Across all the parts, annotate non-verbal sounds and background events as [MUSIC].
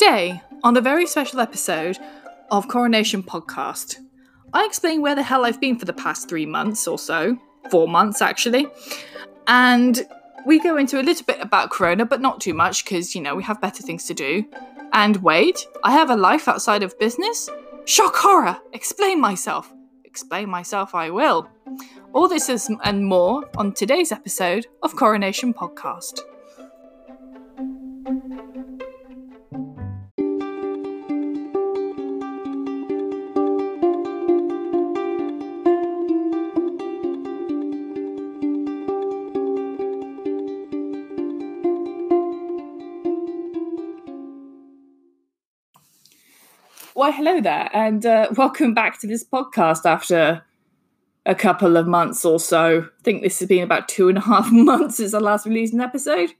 Today, on a very special episode of Coronation Podcast, I explain where the hell I've been for the past three months or so, four months actually, and we go into a little bit about Corona, but not too much because, you know, we have better things to do. And wait, I have a life outside of business? Shock horror! Explain myself. Explain myself, I will. All this is, and more on today's episode of Coronation Podcast. Why, hello there, and uh, welcome back to this podcast after a couple of months or so. I think this has been about two and a half [LAUGHS] months since I last released an episode.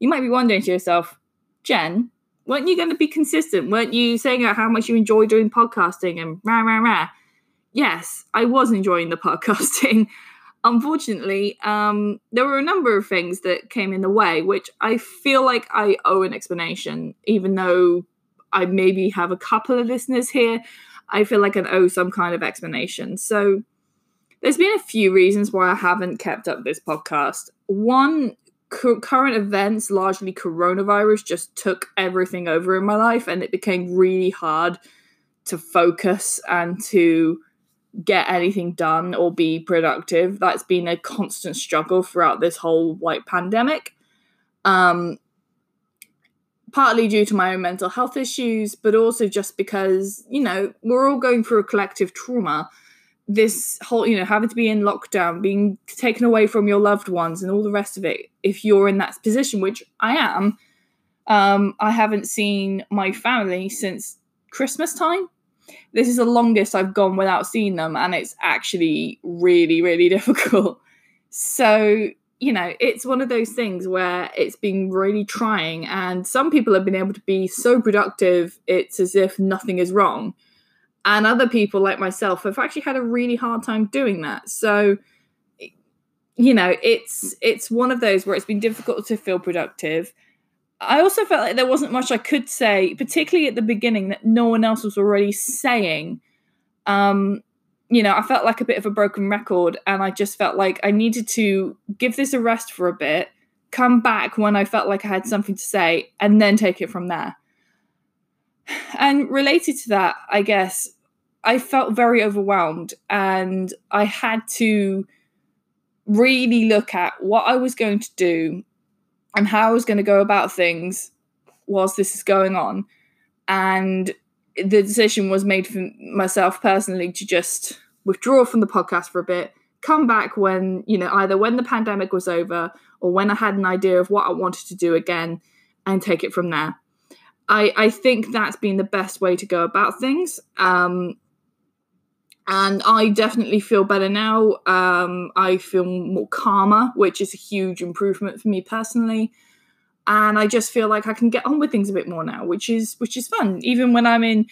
You might be wondering to yourself, Jen, weren't you going to be consistent? Weren't you saying how much you enjoy doing podcasting and rah, rah, rah? Yes, I was enjoying the [LAUGHS] podcasting. Unfortunately, um, there were a number of things that came in the way, which I feel like I owe an explanation, even though I maybe have a couple of listeners here. I feel like I owe some kind of explanation. So there's been a few reasons why I haven't kept up this podcast. One, cu- current events, largely coronavirus, just took everything over in my life, and it became really hard to focus and to get anything done or be productive. That's been a constant struggle throughout this whole like pandemic. Um, partly due to my own mental health issues, but also just because, you know, we're all going through a collective trauma. This whole, you know, having to be in lockdown, being taken away from your loved ones, and all the rest of it. If you're in that position, which I am, um, I haven't seen my family since Christmas time. This is the longest I've gone without seeing them, and it's actually really, really [LAUGHS] difficult. So, you know, it's one of those things where it's been really trying, and some people have been able to be so productive, it's as if nothing is wrong. And other people, like myself, have actually had a really hard time doing that. So, you know, it's it's one of those where it's been difficult to feel productive. I also felt like there wasn't much I could say, particularly at the beginning, that no one else was already saying. Um, you know, I felt like a bit of a broken record, and I just felt like I needed to give this a rest for a bit, come back when I felt like I had something to say, and then take it from there. [SIGHS] And related to that, I guess, I felt very overwhelmed, and I had to really look at what I was going to do and how I was going to go about things whilst this is going on. And the decision was made for myself personally to just withdraw from the podcast for a bit, come back when, you know, either when the pandemic was over or when I had an idea of what I wanted to do again and take it from there. I, I think that's been the best way to go about things. Um, and I definitely feel better now. Um, I feel more calmer, which is a huge improvement for me personally. And I just feel like I can get on with things a bit more now, which is which is fun, even when I'm in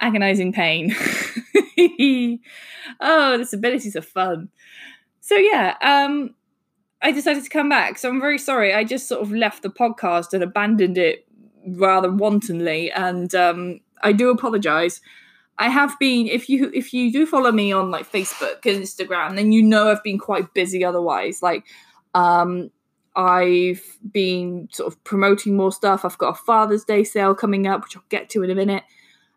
agonizing pain. [LAUGHS] oh, disabilities are fun. So yeah, um, I decided to come back. So I'm very sorry. I just sort of left the podcast and abandoned it rather wantonly, and um, I do apologize. I have been if you if you do follow me on like Facebook and Instagram, then you know I've been quite busy otherwise. Like um I've been sort of promoting more stuff. I've got a Father's Day sale coming up, which I'll get to in a minute.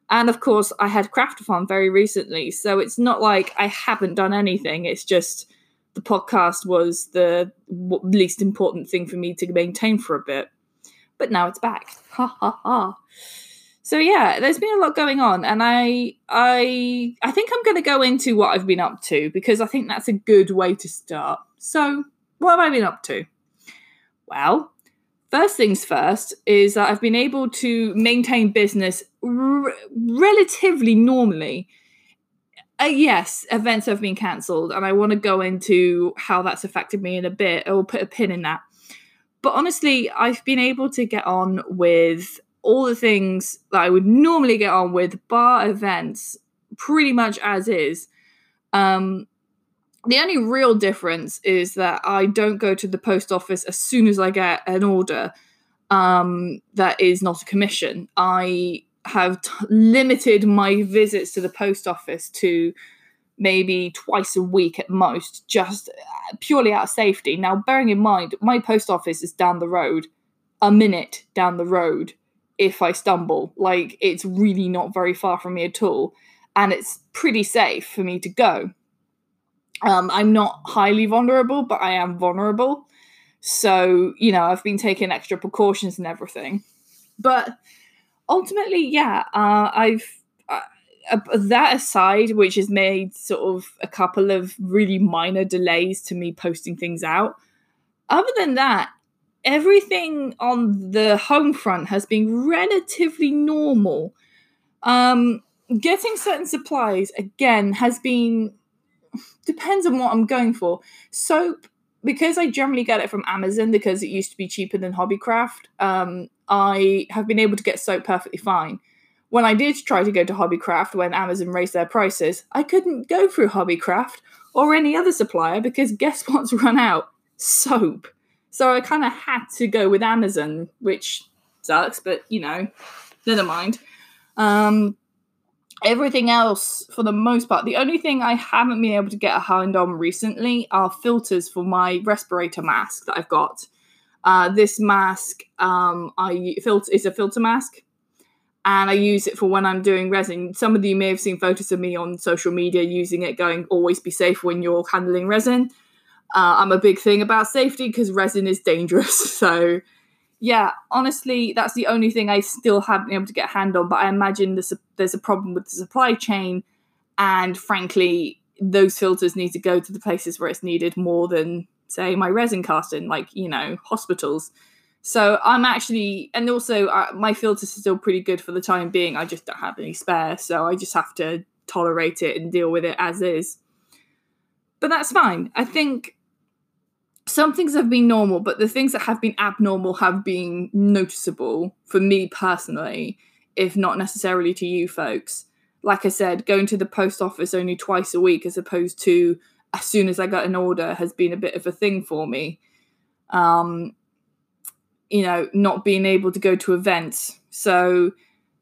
And of course, I had Craftathon very recently. So it's not like I haven't done anything. It's just the podcast was the least important thing for me to maintain for a bit. But now it's back. [LAUGHS] Ha ha ha. So yeah, there's been a lot going on and I I I think I'm going to go into what I've been up to because I think that's a good way to start. So, what have I been up to? Well, first things first is that I've been able to maintain business r- relatively normally. Uh, yes, events have been cancelled, and I want to go into how that's affected me in a bit. I will put a pin in that. But honestly, I've been able to get on with all the things that I would normally get on with, bar events, pretty much as is. Um, the only real difference is that I don't go to the post office as soon as I get an order. um, that is not a commission. I have t- limited my visits to the post office to maybe twice a week at most, just uh, purely out of safety. Now, bearing in mind, my post office is down the road, a minute down the road if I stumble. Like, it's really not very far from me at all. And it's pretty safe for me to go. Um, I'm not highly vulnerable, but I am vulnerable. So, you know, I've been taking extra precautions and everything. But ultimately, yeah, uh, I've uh, that aside, which has made sort of a couple of really minor delays to me posting things out. Other than that, everything on the home front has been relatively normal. Um, getting certain supplies again has been depends on what I'm going for. Soap, because I generally get it from Amazon because it used to be cheaper than Hobbycraft. Um, I have been able to get soap perfectly fine. When I did try to go to Hobbycraft when Amazon raised their prices, I couldn't go through Hobbycraft or any other supplier because guess [LAUGHS] what's run out? Soap. So I kind of had to go with Amazon, which sucks, but you know, never mind. Um, everything else, for the most part, the only thing I haven't been able to get a hand on recently are filters for my respirator mask that I've got. Uh, this mask, um, I filter is a filter mask, and I use it for when I'm doing resin. Some of you may have seen photos of me on social media using it, going always be safe when you're handling resin. Uh, I'm a big thing about safety because resin is dangerous. [LAUGHS] So, yeah, honestly, that's the only thing I still haven't been able to get a hand on. But I imagine there's a, there's a problem with the supply chain, and frankly, those filters need to go to the places where it's needed more than say my resin casting, like you know hospitals. So I'm actually, and also uh, my filters are still pretty good for the time being. I just don't have any spare, so I just have to tolerate it and deal with it as is. But that's fine. I think some things have been normal, but the things that have been abnormal have been noticeable for me personally, if not necessarily to you folks. Like I said, going to the post office only twice a week as opposed to as soon as I got an order has been a bit of a thing for me. Um, you know, not being able to go to events. So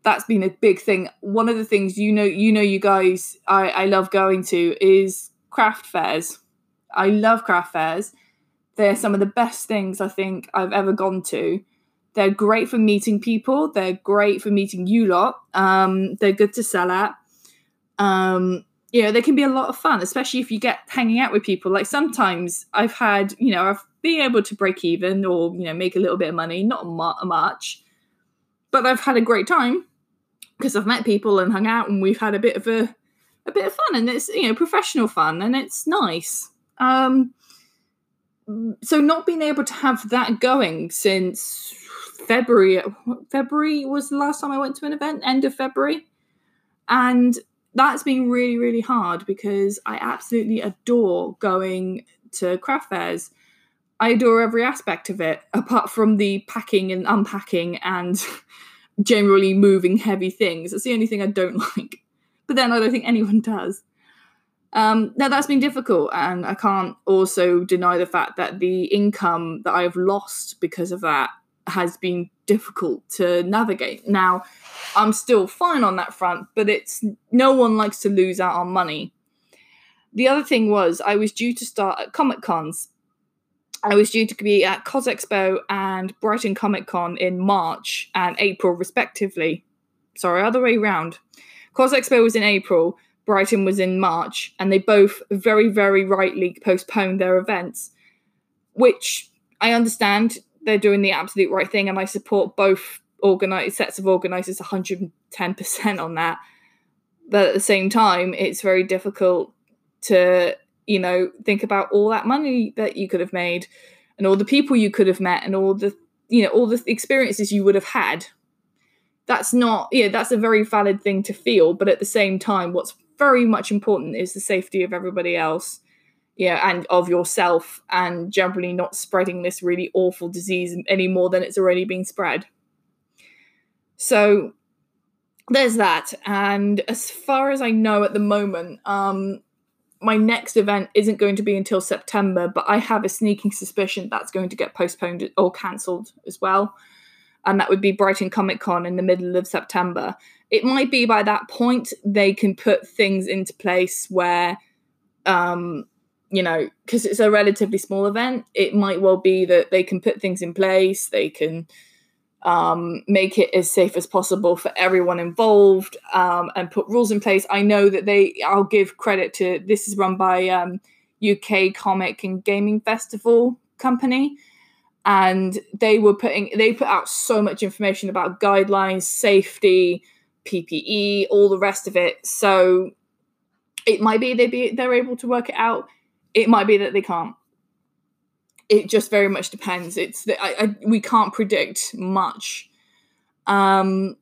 that's been a big thing. One of the things you know, you know, you guys, I, I love going to is craft fairs. I love craft fairs. They're some of the best things I think I've ever gone to. They're great for meeting people. They're great for meeting you lot. Um, they're good to sell at. Um, you know, they can be a lot of fun, especially if you get hanging out with people. Like sometimes I've had, you know, I've been able to break even or, you know, make a little bit of money, not much, but I've had a great time because I've met people and hung out and we've had a bit of a, a bit of fun and it's, you know, professional fun and it's nice. Um, so not being able to have that going since February, February was the last time I went to an event, end of February. And that's been really, really hard because I absolutely adore going to craft fairs. I adore every aspect of it, apart from the packing and unpacking and [LAUGHS] generally moving heavy things. That's the only thing I don't [LAUGHS] like. But then I don't think anyone does. Um, now that's been difficult, and I can't also deny the fact that the income that I've lost because of that has been difficult to navigate. Now, I'm still fine on that front, but it's no one likes to lose out on money. The other thing was I was due to start at Comic Cons. I was due to be at CosExpo and Brighton Comic Con in March and April, respectively. Sorry, other way round. CosExpo was in April, Brighton was in March, and they both very, very rightly postponed their events, which I understand they're doing the absolute right thing, and I support both organized sets of organizers 110% on that. But at the same time it's very difficult to you know think about all that money that you could have made and all the people you could have met and all the you know all the experiences you would have had. That's not yeah that's a very valid thing to feel but at the same time what's very much important is the safety of everybody else yeah and of yourself and generally not spreading this really awful disease any more than it's already been spread so there's that. And as far as I know at the moment, um, my next event isn't going to be until September, but I have a sneaking suspicion that's going to get postponed or cancelled as well. And that would be Brighton Comic Con in the middle of September. It might be by that point they can put things into place where, um, you know, because it's a relatively small event, it might well be that they can put things in place, they can um, make it as safe as possible for everyone involved um, and put rules in place. I know that they, I'll give credit to this is run by um, UK Comic and Gaming Festival Company. And they were putting, they put out so much information about guidelines, safety, PPE, all the rest of it. So it might be they be they're able to work it out. It might be that they can't it just very much depends. It's that I, I, we can't predict much. Um,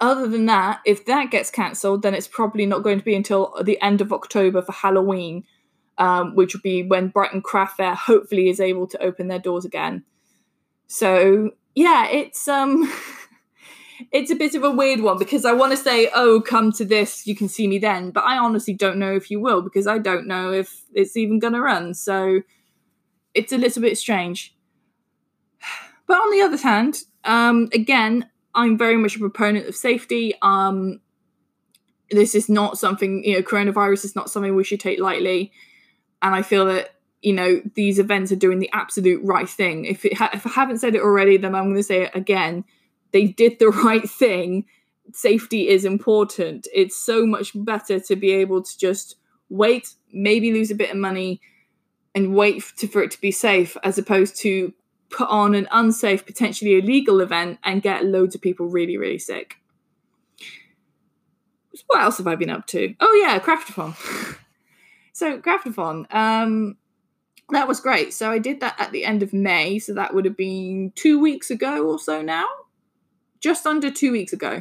other than that, if that gets cancelled, then it's probably not going to be until the end of October for Halloween, um, which will be when Brighton Craft Fair hopefully is able to open their doors again. So yeah, it's um, [LAUGHS] it's a bit of a weird one because I want to say, oh, come to this, you can see me then, but I honestly don't know if you will because I don't know if it's even going to run. So it's a little bit strange. [SIGHS] But on the other hand, um, again, I'm very much a proponent of safety. Um, this is not something, you know, coronavirus is not something we should take lightly. And I feel that, you know, these events are doing the absolute right thing. If, ha- if I haven't said it already, then I'm going to say it again. They did the [LAUGHS] right thing. Safety is important. It's so much better to be able to just wait, maybe lose a bit of money, and wait to, for it to be safe as opposed to put on an unsafe, potentially illegal event and get loads of people really, really sick. What else have I been up to? Oh yeah, Craftathon. [LAUGHS] so Craftathon, um, that was great. So I did that at the end of May, so that would have been two weeks ago or so now, just under two weeks ago.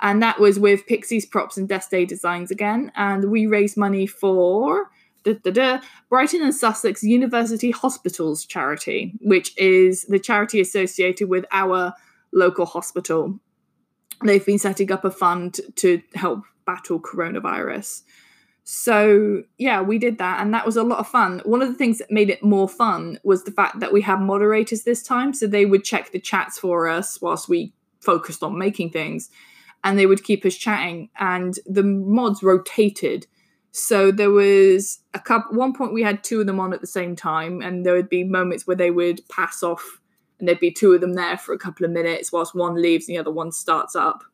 And that was with Pixie's Props and Day Designs again, and we raised money for da, da, da, Brighton and Sussex University Hospitals charity, which is the charity associated with our local hospital. They've been setting up a fund to help battle coronavirus. So, yeah, we did that, and that was a lot of fun. One of the things that made it more fun was the fact that we had moderators this time, so they would check the chats for us whilst we focused on making things, and they would keep us chatting. And the mods rotated so there was a couple. One point we had two of them on at the same time, and there would be moments where they would pass off, and there'd be two of them there for a couple of minutes whilst one leaves and the other one starts up.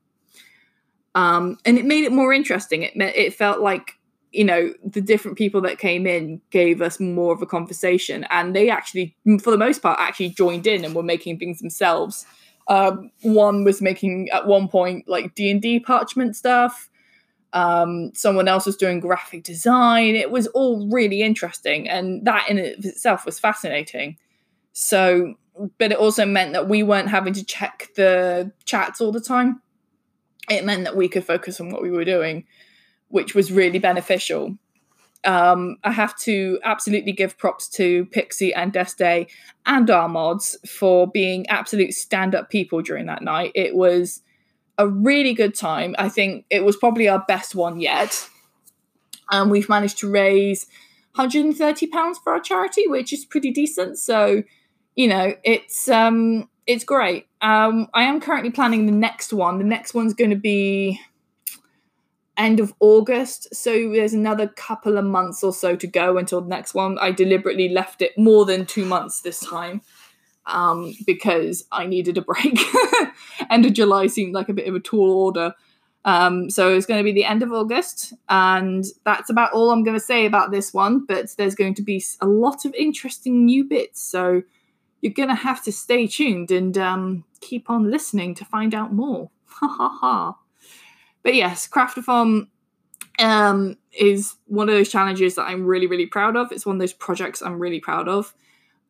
Um, and it made it more interesting. It it felt like you know the different people that came in gave us more of a conversation, and they actually, for the most part, actually joined in and were making things themselves. Um, one was making at one point like D and D parchment stuff. Um, someone else was doing graphic design. It was all really interesting, and that in itself was fascinating. So, but it also meant that we weren't having to check the chats all the time. It meant that we could focus on what we were doing, which was really beneficial. Um, I have to absolutely give props to Pixie and Day and our mods for being absolute stand up people during that night. It was a really good time. I think it was probably our best one yet. And we've managed to raise 130 pounds for our charity, which is pretty decent. So, you know, it's um it's great. Um I am currently planning the next one. The next one's going to be end of August. So there's another couple of months or so to go until the next one. I deliberately left it more than 2 months this time um, because I needed a break. [LAUGHS] end of July seemed like a bit of a tall order. Um, so it's going to be the end of August, and that's about all I'm going to say about this one. But there's going to be a lot of interesting new bits, so you're going to have to stay tuned and um, keep on listening to find out more. Ha ha ha. But yes, craft Craftathon um, is one of those challenges that I'm really, really proud of. It's one of those projects I'm really proud of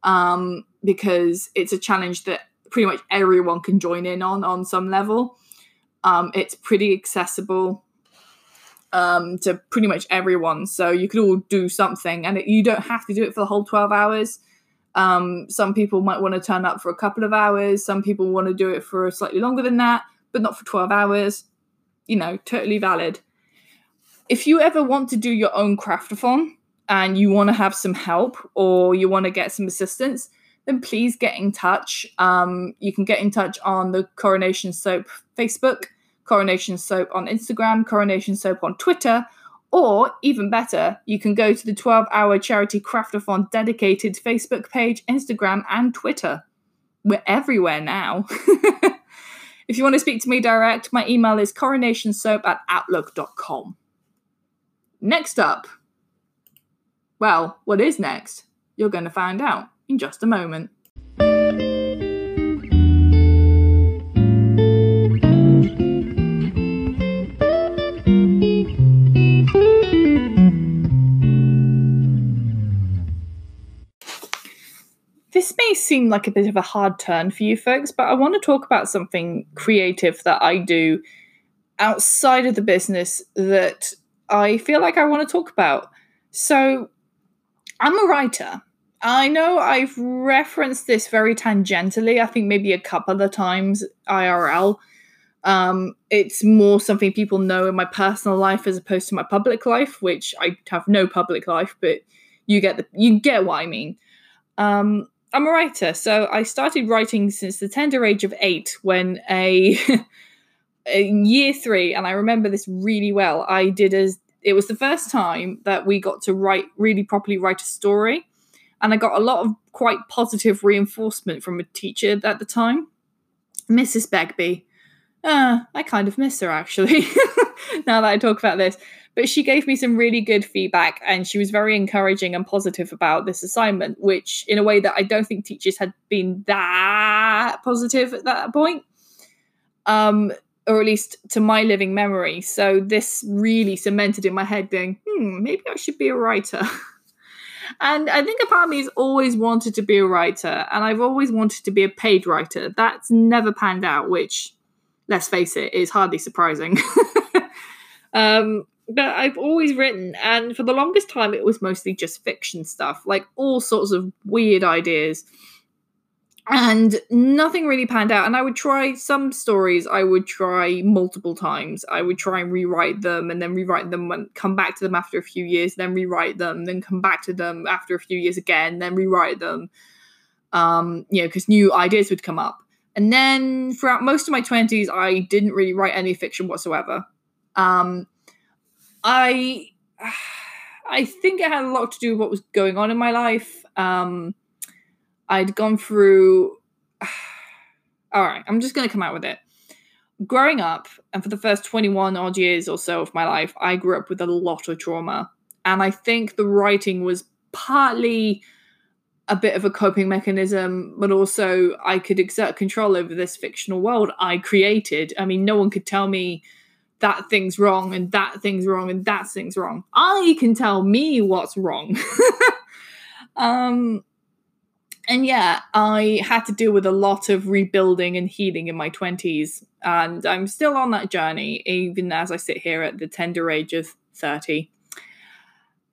um, because it's a challenge that pretty much everyone can join in on on some level. Um, it's pretty accessible um, to pretty much everyone, so you could all do something, and it, you don't have to do it for the whole twelve hours. Um, some people might want to turn up for a couple of hours. Some people want to do it for slightly longer than that, but not for twelve hours. You know, totally valid. If you ever want to do your own craftathon, and you want to have some help or you want to get some assistance, then please get in touch. Um, you can get in touch on the Coronation Soap Facebook, Coronation Soap on Instagram, Coronation Soap on Twitter, or even better, you can go to the 12 hour charity craftathon dedicated Facebook page, Instagram, and Twitter. We're everywhere now. [LAUGHS] if you want to speak to me direct, my email is coronationsoap at outlook.com. Next up, well, what is next? You're going to find out in just a moment. This may seem like a bit of a hard turn for you folks, but I want to talk about something creative that I do outside of the business that I feel like I want to talk about. So, I'm a writer. I know I've referenced this very tangentially, I think maybe a couple of times IRL. Um, it's more something people know in my personal life as opposed to my public life, which I have no public life, but you get the you get what I mean. Um, I'm a writer, so I started writing since the tender age of eight when a [LAUGHS] year three, and I remember this really well. I did as it was the first time that we got to write really properly write a story and i got a lot of quite positive reinforcement from a teacher at the time mrs begbie uh, i kind of miss her actually [LAUGHS] now that i talk about this but she gave me some really good feedback and she was very encouraging and positive about this assignment which in a way that i don't think teachers had been that positive at that point um, or at least to my living memory. So this really cemented in my head, going, hmm, maybe I should be a writer. [LAUGHS] and I think a part of me has always wanted to be a writer, and I've always wanted to be a paid writer. That's never panned out, which, let's face it, is hardly surprising. [LAUGHS] um, but I've always written, and for the longest time, it was mostly just fiction stuff, like all sorts of weird ideas. And nothing really panned out and i would try some stories i would try multiple times. I would try and rewrite them and then rewrite them and come back to them after a few years then rewrite them then come back to them after a few years again then rewrite them. Um you know because new ideas would come up. And then throughout most of my 20s i didn't really write any fiction whatsoever. Um i i think it had a lot to do with what was going on in my life um I'd gone through. [SIGHS] All right, I'm just going to come out with it. Growing up, and for the first 21 odd years or so of my life, I grew up with a lot of trauma. And I think the writing was partly a bit of a coping mechanism, but also I could exert control over this fictional world I created. I mean, no one could tell me that thing's wrong and that thing's wrong and that thing's wrong. I can tell me what's wrong. [LAUGHS] um, and yeah, I had to deal with a lot of rebuilding and healing in my 20s. And I'm still on that journey, even as I sit here at the tender age of 30.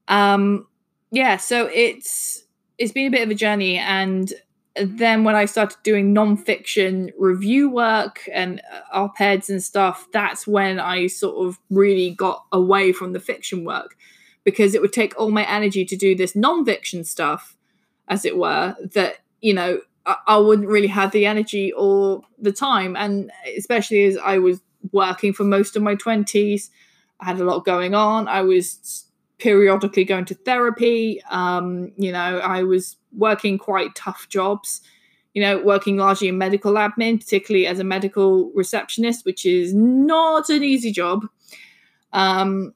Um, yeah, so it's it's been a bit of a journey. And then when I started doing nonfiction review work and uh, op-eds and stuff, that's when I sort of really got away from the fiction work because it would take all my energy to do this nonfiction stuff as it were, that, you know, I, I wouldn't really have the energy or the time. And especially as I was working for most of my 20s, I had a lot going on. I was periodically going to therapy. Um, you know, I was working quite tough jobs, you know, working largely in medical admin, particularly as a medical receptionist, which is not an easy job. Um,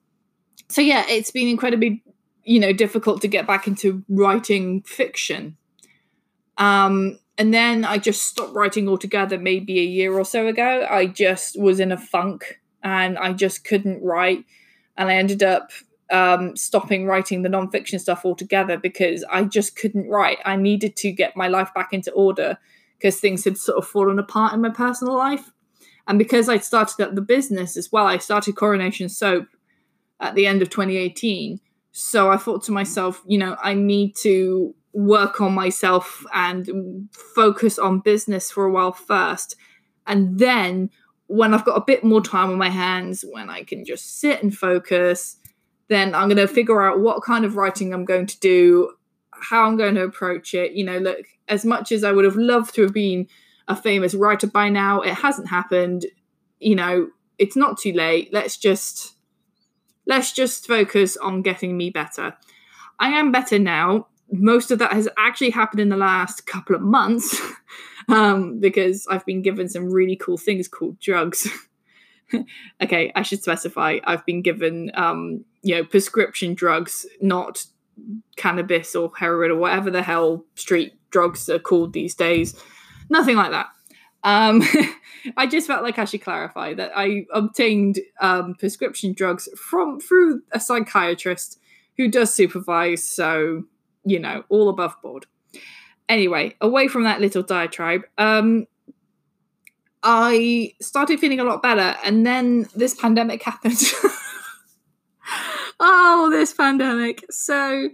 so yeah, it's been incredibly you know difficult to get back into writing fiction. Um and then i just stopped writing altogether maybe a year or so ago. I just was in a funk and i just couldn't write. And i ended up um, stopping writing the nonfiction stuff altogether because i just couldn't write. I needed to get my life back into order because things had sort of fallen apart in my personal life. And because i'd started up the business as well i started coronation soap at the end of 2018 so I thought to myself, you know, I need to work on myself and focus on business for a while first. And then when I've got a bit more time on my hands, when I can just sit and focus, then I'm going to figure out what kind of writing I'm going to do, how I'm going to approach it. You know, look, as much as I would have loved to have been a famous writer by now, it hasn't happened. You know, it's not too late. Let's just let's just focus on getting me better. I am better now. Most of that has actually happened in the last couple of months [LAUGHS] um, because I've been given some really cool things called drugs. [LAUGHS] [LAUGHS] okay, I should specify I've been given, um, you know, prescription drugs, not cannabis or heroin or whatever the hell street drugs are called these days. Nothing like that. Um, [LAUGHS] I just felt like I should clarify that I obtained um, prescription drugs from through a psychiatrist who does supervise, so you know, all above board. Anyway, away from that little diatribe, um, I started feeling a lot better, and then this pandemic [LAUGHS] happened. oh, this pandemic. So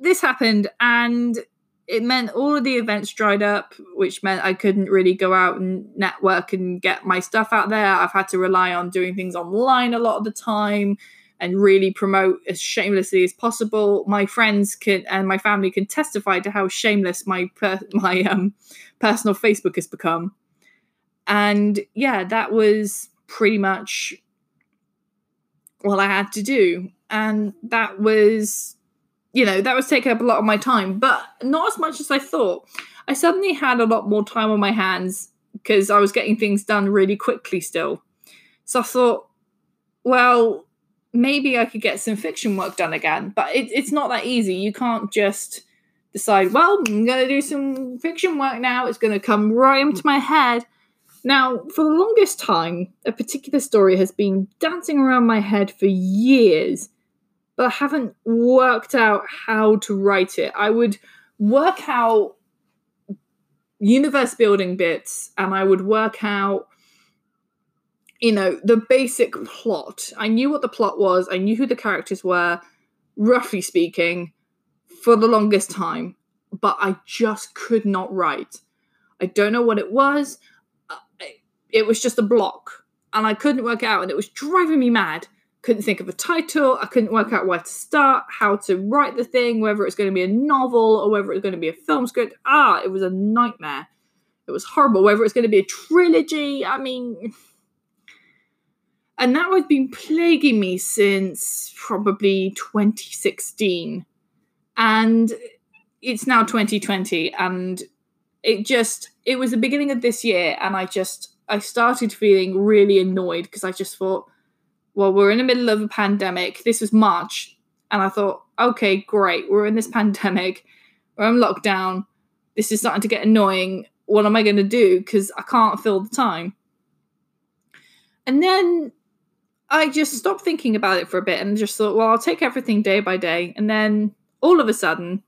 this happened, and it meant all of the events dried up, which meant I couldn't really go out and network and get my stuff out there. I've had to rely on doing things online a lot of the time and really promote as shamelessly as possible. My friends can and my family can testify to how shameless my per- [LAUGHS] my um, personal Facebook has become. And yeah, that was pretty much what I had to do. And that was, you know, that was taking up a lot of my time, but not as much as I thought. I suddenly had a lot more time on my hands because I was getting things done really quickly still. So I thought, well, maybe I could get some fiction work done again. But it, it's not that easy. You can't just decide, well, I'm going to do some fiction work now. It's going to come right into my head. Now, for the longest time, a particular story has been dancing around my head for years, but I haven't worked out how to write it. I would work out universe building bits and I would work out, you know, the basic plot. I knew what the plot was, I knew who the characters were, roughly speaking, for the longest time, but I just could not write. I don't know what it was it was just a block and I couldn't work out and it was driving me mad. Couldn't think of a title. I couldn't work out where to start, how to write the thing, whether it's going to be a novel or whether it's going to be a film script. Ah, it was a nightmare. It was horrible. Whether it's going to be a trilogy. I mean, [SIGHS] and that has been plaguing me since probably 2016. And it's now 2020 and it just it was the beginning of this year and I just I started feeling really annoyed because I just thought, well, we're in the middle of a pandemic. This was March. And I thought, okay, great. We're in this [LAUGHS] pandemic. We're in lockdown. This is starting to get annoying. What am I going to do? Because I can't fill the time. And then I just stopped thinking about it for a bit and just thought, well, I'll take everything day by day. And then all of a sudden,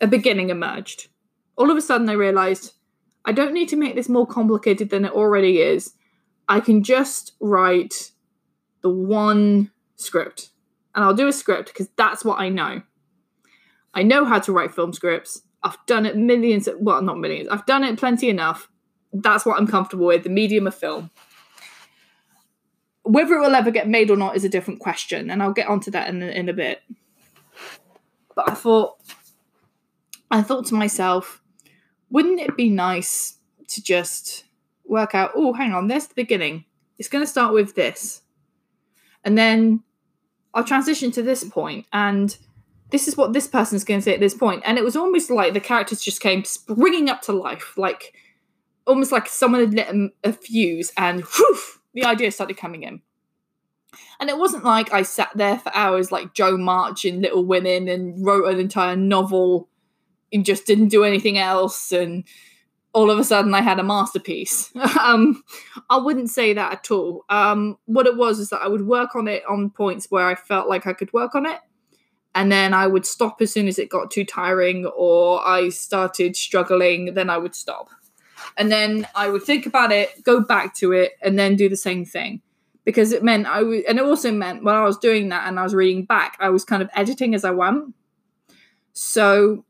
a beginning emerged. All of a sudden, I realized I don't need to make this more complicated than it already is. I can just write the one script. And I'll do a script because that's what I know. I know how to write film scripts. I've done it millions, of, well, not millions, I've done it plenty enough. That's what I'm comfortable with, the medium of film. Whether it will ever get made or not is a different question, and I'll get onto that in, in a bit. But I thought, I thought to myself, wouldn't it be nice to just work out, oh, hang on, there's the beginning. It's going to start with this. And then I'll transition to this point, and this is what this person's going to say at this point. And it was almost like the characters just came springing up to life, like almost like someone had lit a, fuse, and whew, the idea started coming in. And it wasn't like I sat there for hours like Jo March in Little Women and wrote an entire novel and just didn't do anything else and all of a sudden I had a masterpiece. [LAUGHS] um, I wouldn't say that at all. Um, what it was is that I would work on it on points where I felt like I could work on it, and then I would stop as soon as it got too tiring or I started struggling. Then I would stop, and then I would think about it, go back to it, and then do the same thing. Because it meant I would, and it also meant when I was doing that and I was reading back, I was kind of editing as I went. So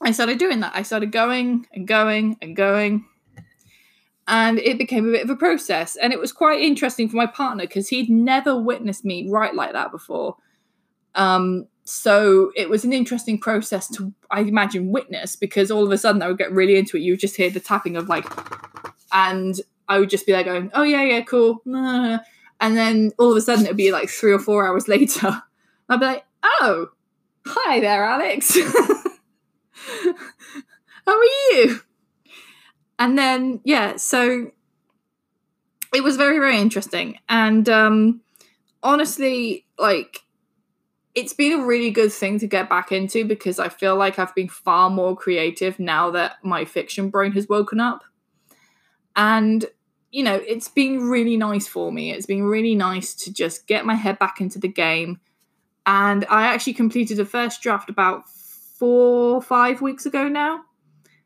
I started doing that. I started going and going and going. And it became a bit of a process. And it was quite interesting for my partner because he'd never witnessed me write like that before. Um, so it was an interesting process to, I imagine, witness because all of a sudden I would get really into it. You would just hear the tapping of like, and I would just be there going, "Oh yeah, yeah, cool," [LAUGHS] and then all of a sudden it'd be like three or four hours [LAUGHS] later. I'd be like, "Oh, hi there, Alex. [LAUGHS] [LAUGHS] How are you?" And then yeah, so it was very very interesting, and um, honestly, like it's been a really good thing to get back into because I feel like I've been far more creative now that my fiction brain has woken up. And, you know, it's been really nice for me. It's been really nice to just get my head back into the game. And I actually completed the first draft about four, five weeks ago now.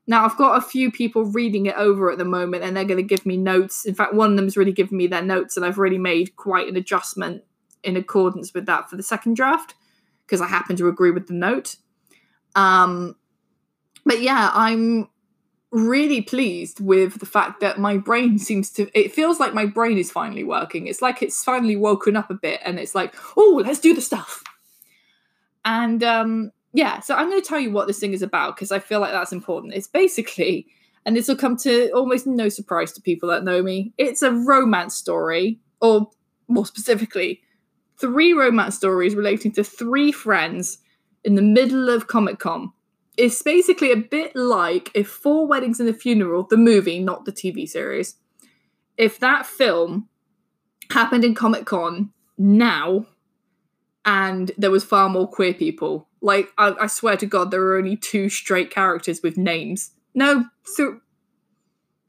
Now, I've got a few people reading it over at the moment and they're going to give me notes. In fact, one of them's really given me their notes, and I've really made quite an adjustment in accordance with that for the second draft because I happen to agree with the note. Um, but yeah, I'm really pleased with the fact that my brain seems to it feels like my brain is finally working it's like it's finally woken up a bit and it's like oh let's do the stuff and um yeah so i'm going to tell you what this thing is about because i feel like that's important it's basically and this will come to almost no surprise to people that know me it's a romance story or more specifically three romance stories relating to three friends in the middle of Comic Con. It's basically a bit like if Four Weddings and a Funeral, the movie, not the TV series, if that film happened in Comic Con now and there was far more queer people. Like, I, I, swear to God, there are only two straight characters with names. No, th-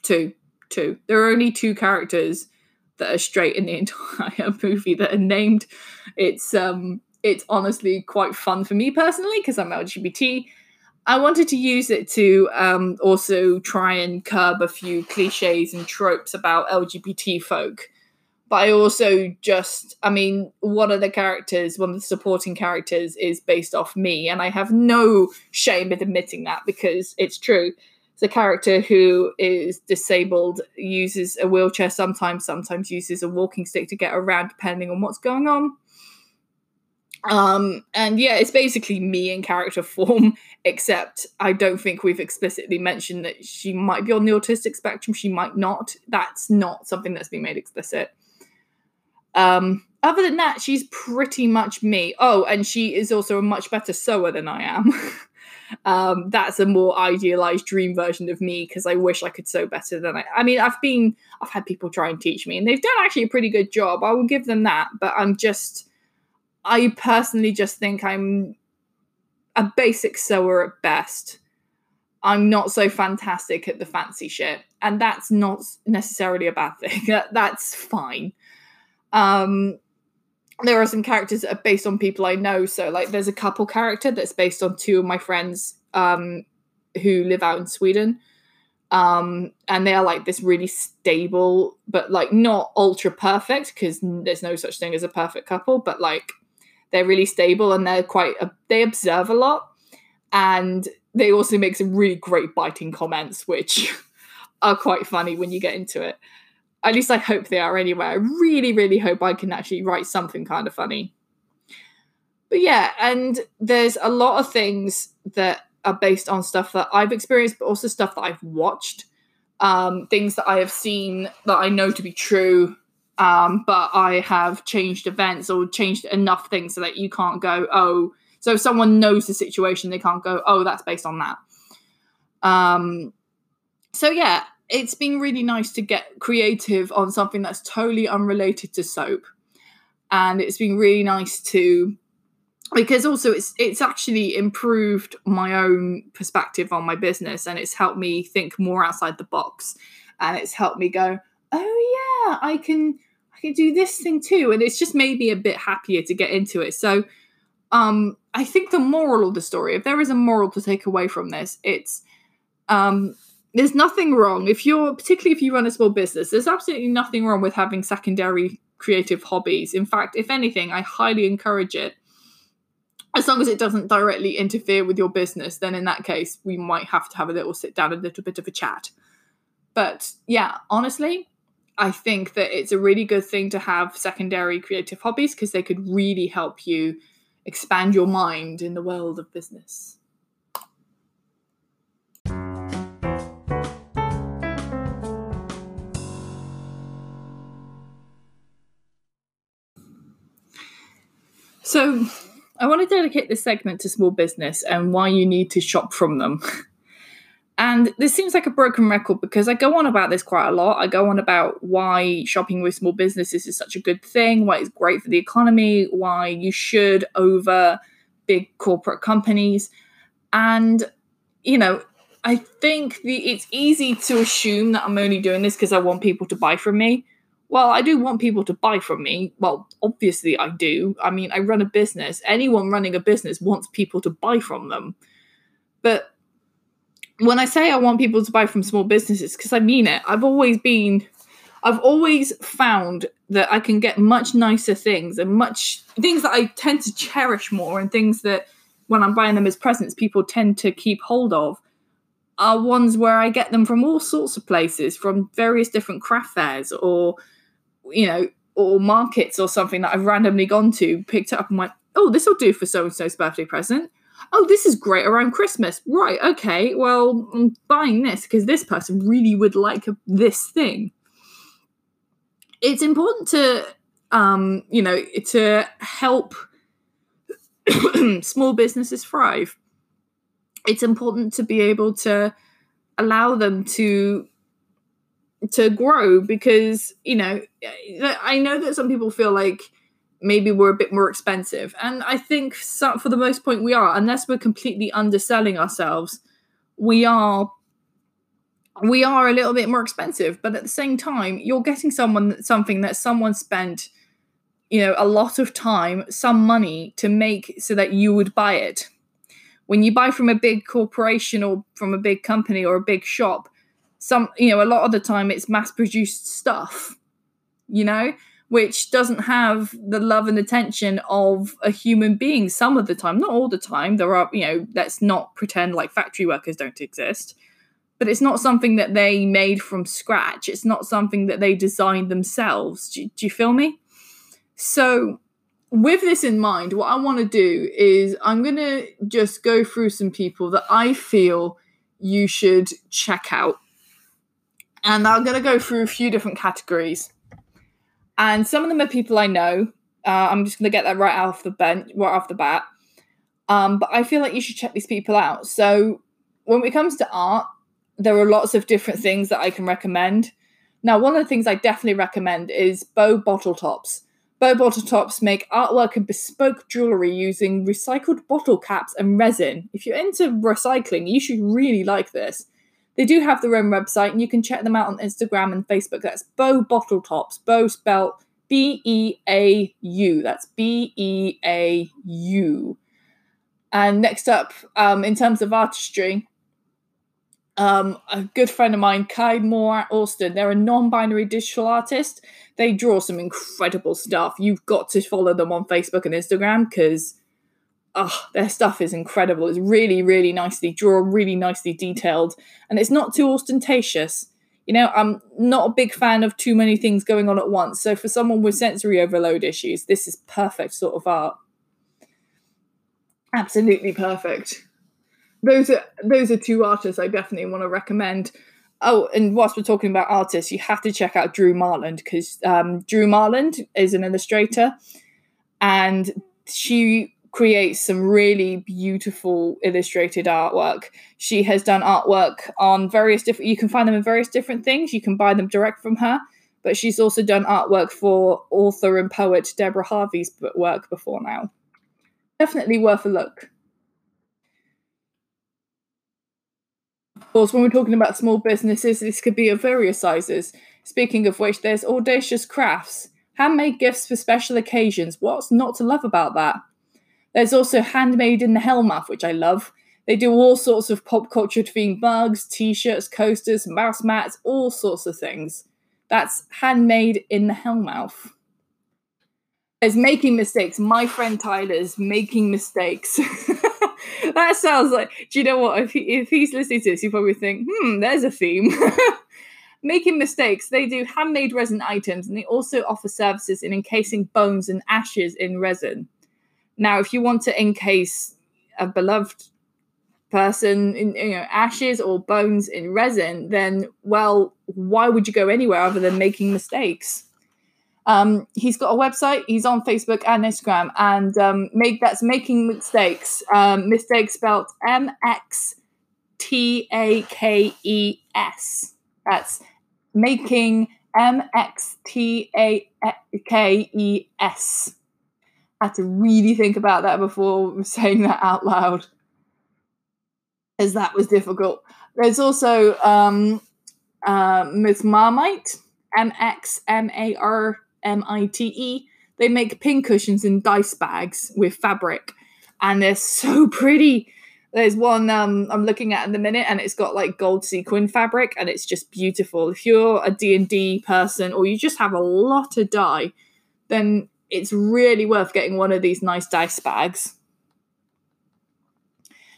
two. Two. There are only two characters that are straight in the [LAUGHS] entire movie that are named. It's um it's honestly quite fun for me personally because I'm LGBT. I wanted to use it to um, also try and curb a few cliches and tropes about LGBT folk. But I also just, I mean, one of the characters, one of the supporting characters is based off me. And I have no shame in admitting that because it's true the character who is disabled uses a wheelchair sometimes, sometimes uses a walking stick to get around depending on what's going on. Um, and yeah, it's basically me in character [LAUGHS] form, except I don't think we've explicitly mentioned that she might be on the autistic spectrum, she might not. That's not something that's been made explicit. Um, other than that, she's pretty much me. Oh, and she is also a much better sewer than I am. [LAUGHS] um, that's a more idealized dream version of me because I wish I could sew better than I. I mean, I've been, I've had people try and teach me, and they've done actually a pretty good job. I will give them that, but I'm just, I personally just think I'm a basic sewer at best. I'm not so fantastic at the fancy shit, and that's not necessarily a bad thing. [LAUGHS] that's fine. Um, there are some characters that are based on people I know. So like there's a couple character that's based on two of my friends um, who live out in Sweden. Um, and they are like this really stable, but like not ultra perfect because there's no such thing as a perfect couple, but like they're really stable and they're quite, they observe a lot. And they also make some really great biting comments, which [LAUGHS] are quite funny when you get into it. At least I hope they are anyway. I really, really hope I can actually write something kind of funny. But yeah, and there's a lot of things that are based on stuff that I've experienced, but also stuff that I've watched. Um, things that I have seen that I know to be true, um, but I have changed events or changed enough things so that you can't go, oh, so if someone knows the situation, they can't go, oh, that's based on that. Um, so yeah, it's been really nice to get creative on something that's totally unrelated to soap. And it's been really nice to because also it's it's actually improved my own perspective on my business and it's helped me think more outside the box. And it's helped me go oh yeah i can i can do this thing too. And it's just made me a bit happier to get into it. So um i think the moral of the story if there is a moral to take away from this it's um there's nothing wrong. If you're particularly if you run a small business there's absolutely nothing wrong with having secondary creative hobbies. In fact if anything i highly encourage it. As long as it doesn't directly interfere with your business then in that case we might have to have a little sit down a little bit of a chat. But yeah honestly i think that it's a really good thing to have secondary creative hobbies because they could really help you expand your mind in the world of business. So, I want to dedicate this segment to small business and why you need to shop from them. And this seems like a broken record because I go on about this quite a lot. I go on about why shopping with small businesses is such a good thing, why it's great for the economy, why you should over big corporate companies. And, you know, I think the, it's easy to assume that I'm only doing this because I want people to buy from me. Well, I do want people to buy from me. Well, obviously, I do. I mean, I run a business. Anyone running a business wants people to buy from them. But when I say I want people to buy from small businesses, because I mean it, I've always been, I've always found that I can get much nicer things and much things that I tend to cherish more and things that when I'm buying them as presents, people tend to keep hold of are ones where I get them from all sorts of places, from various different craft fairs or, you know, or markets or something that I've randomly gone to, picked it up and went, oh, this will do for so and so's birthday present oh, this is great around Christmas. Right, okay, well, I'm buying this because this person really would like this thing. It's important to, um, you know, to help [CLEARS THROAT] small businesses thrive. It's important to be able to allow them to to grow because you know i know that some people feel like maybe we're a bit more expensive. And I think for the most point we are, unless we're completely underselling ourselves, we are we are a little bit more expensive. But at the same time, you're getting someone something that someone spent, you know, a lot of time, some money to make so that you would buy it. When you buy from a big corporation or from a big company or a big shop, some you know, a lot of the time it's mass produced stuff. You know, which doesn't have the love and attention of a human being some of the time. Not all the time. There are you know let's not pretend like factory workers don't exist. But it's not something that they made from scratch. It's not something that they designed themselves. Do, do you feel me? So with this in mind what i want to do is i'm going to just go through some people that i feel you should check out and i'm going to go through a few different categories and some of them are people I know. Uh, I'm just going to get that right off the bench, right off the bat. Um, but I feel like you should check these people out. So when it comes to art, there are lots of different things that I can recommend. Now, one of the things I definitely recommend is Beau Bottle Tops. Beau Bottle Tops make artwork and bespoke jewelry using recycled bottle caps and resin. If you're into recycling, you should really like this. They do have their own website, and you can check them out on Instagram and Facebook. That's Beau Bottle Tops. Beau spelled B E A U. That's B E A U. And next up, um, in terms of artistry, um, a good friend of mine, Kai Moore Austin, they're a non binary digital artist. They draw some incredible stuff. You've got to follow them on Facebook and Instagram because oh, their stuff is incredible. It's really, really nicely drawn, really nicely detailed, and it's not too ostentatious. You know, I'm not a big fan of too many things going on at once. So for someone with sensory overload issues, this is perfect sort of art. Absolutely perfect. Those are those are two artists I definitely want to recommend. Oh, and whilst we're talking about artists, you have to check out Drew Marland because um, Drew Marland is an illustrator, and she creates some really beautiful illustrated artwork. She has done artwork on various different you can find them in various different things. You can buy them direct from her, but she's also done artwork for author and poet Deborah Harvey's work before now. Definitely worth a look. Of course, when we're talking about small businesses, this could be of various sizes. Speaking of which, there's Audacious Crafts, handmade gifts for special occasions. What's not to love about that? There's also Handmade in the Hellmouth, which I love. They do all sorts of pop culture themed mugs, t shirts, coasters, mouse mats, all sorts of things. That's Handmade in the Hellmouth. There's Making Mistakes. My friend Tyler's Making Mistakes. [LAUGHS] that sounds like, do you know what? If, he, if he's listening to this, you probably think, hmm, there's a theme. [LAUGHS] Making Mistakes. They do handmade resin items and they also offer services in encasing bones and ashes in resin. Now, if you want to encase a beloved person in you know ashes or bones in resin, then well, why would you go anywhere other than making mistakes? Um, he's got a website. He's on Facebook and Instagram, and um, make that's making mistakes. Um, mistakes spelled M X T A K E S. That's making M X T A K E S. Had to really think about that before saying that out loud as that was difficult. There's also um, uh, Miss Marmite, M X M A R M I T E. They make pin cushions in dice bags with fabric, and they're so [LAUGHS] pretty. There's one um, I'm looking at in the minute, and it's got like gold sequin fabric, and it's just beautiful. If you're a D and D person, or you just have a lot of dye, then it's really worth getting one of these nice dice bags.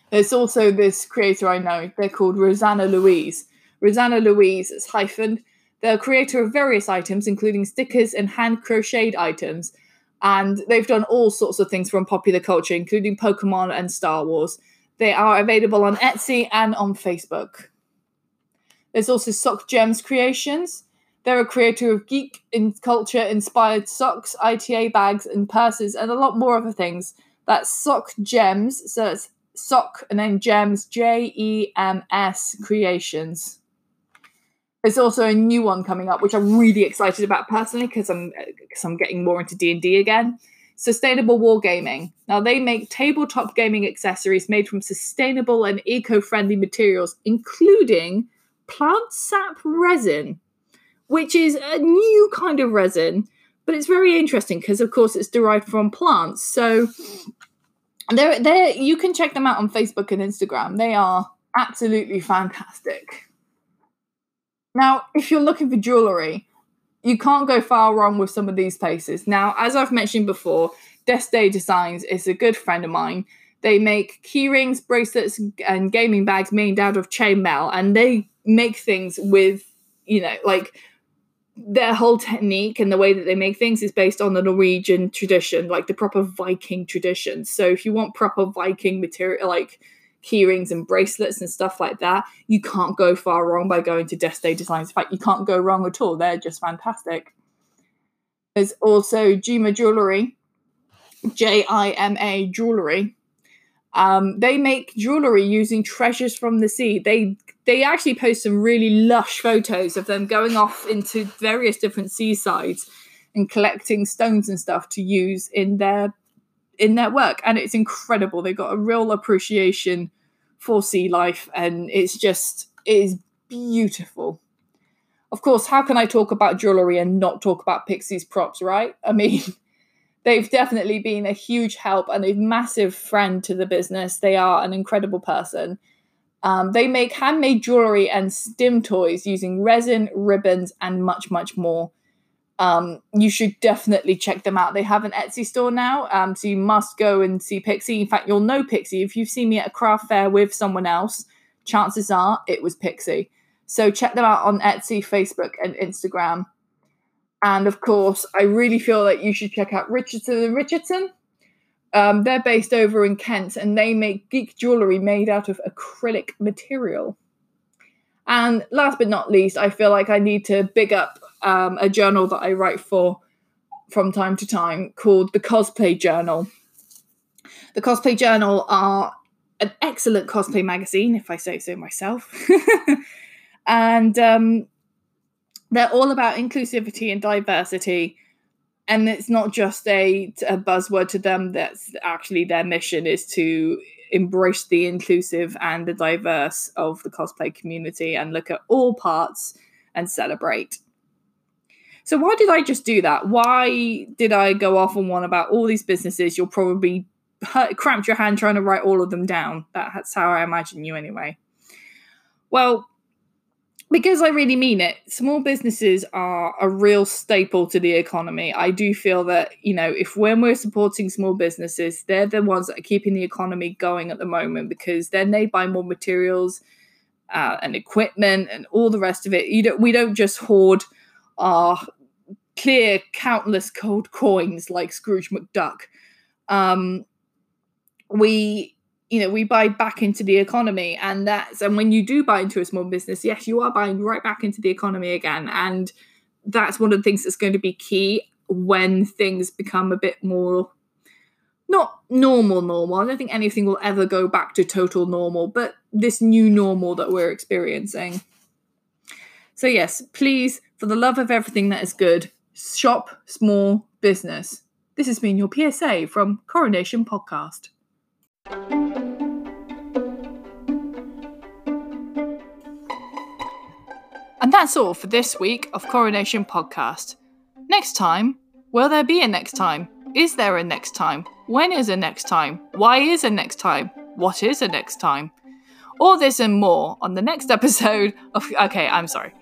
There's also this creator I know, they're called Rosanna Louise. Rosanna Louise is hyphen. They're a creator of various items, including stickers and hand crocheted items. And they've done all sorts of things from popular culture, including Pokemon and Star Wars. They are available on Etsy and on Facebook. There's also Sock Gems Creations. They're a creator of geek in culture inspired socks, ITA bags, and purses, and a lot more other things. That's Sock Gems, so it's Sock and then Gems, J E M S Creations. There's also a new one coming up, which I'm really excited about personally because I'm because I'm getting more into D and D again. Sustainable Wargaming. Now they make tabletop gaming accessories made from sustainable and eco-friendly materials, including plant sap resin, which is a new kind of resin, but it's very interesting because, of course, it's derived from plants. So they're they you can check them out on Facebook and Instagram. They are absolutely fantastic. Now, if you're looking for jewelry, you can't go far wrong with some of these places. Now, as I've mentioned before, Deste Designs is a good friend of mine. They make keyrings, bracelets, and gaming bags made out of chainmail, and they make things with, you know, like their whole technique and the way that they make things is based on the Norwegian tradition, like the proper Viking tradition. So if you want proper Viking material, like keyrings and bracelets and stuff like that, you can't go far wrong by going to Deste Designs. In fact, you can't go wrong at all. They're just fantastic. There's also Jima Jewelry, J I M A Jewelry. Um, they make jewelry using treasures from the sea. They they actually post some really lush photos of them going off into various different seasides and collecting stones and stuff to use in their in their work. And it's incredible. They've got a real appreciation for sea life and it's just it is beautiful. Of course how can i talk about jewelry and not talk about pixies props right? I mean [LAUGHS] they've definitely been a huge help and a massive friend to the business they are an incredible person um, they make handmade jewelry and stim toys using resin, ribbons, and much, much more. Um, you should definitely check them out. They have an Etsy store now, um, so you must go and see Pixie. In fact, you'll know Pixie if you've seen me at a craft fair with someone else. Chances are it was Pixie. So check them out on Etsy, Facebook, and Instagram. And of course, I really feel that you should check out Richardson and Richardson. Um, they're based over in Kent and they make geek jewelry made out of acrylic material. And last but not least, I feel like I need to big up um, a journal that I write for from time to time called the Cosplay Journal. The Cosplay Journal are an excellent cosplay magazine, if I say so myself. [LAUGHS] and um, they're all about inclusivity and diversity. And it's not just a, a buzzword to them that's actually their mission is to embrace the inclusive and the diverse of the cosplay community and look at all parts and celebrate. So why did i just do that? Why did i go off on one about all these businesses? You'll probably cramped your hand trying to write all of them down. That's how i imagine you anyway. Well because I really mean it, small businesses are a real staple to the economy. I do feel that, you know, if when we're supporting small businesses, they're the ones that are keeping the economy going at the moment because then they buy more materials uh, and equipment and all the rest of it. You don't, we don't just hoard our clear, countless cold coins like Scrooge McDuck. um, we you know we buy back into the economy and that's and when you do buy into a small business yes you are buying right back into the economy again and that's one of the things that's going to be key when things become a bit more not normal normal i don't think anything will ever go back to total normal but this new normal that we're experiencing. So yes please for the love of everything that is good shop small business. This has been your psa from coronation podcast and that's all for this week of Coronation Podcast. Next time, will there be a next time? Is there a next time? When is a next time? Why is a next time? What is a next time? All this and more on the next [LAUGHS] episode of. Okay, I'm sorry.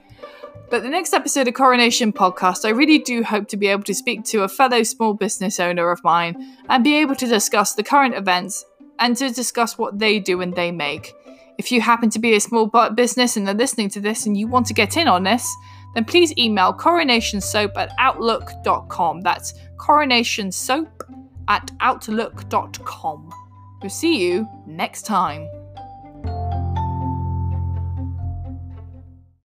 But the next episode of Coronation Podcast, I really do hope to be able to speak to a fellow small business owner of mine and be able to discuss the current events and to discuss what they do and they make. If you happen to be a small business and are listening to this and you want to get in on this, then please email coronationsoap at outlook.com. That's coronationsoap at outlook.com. We'll see you next time.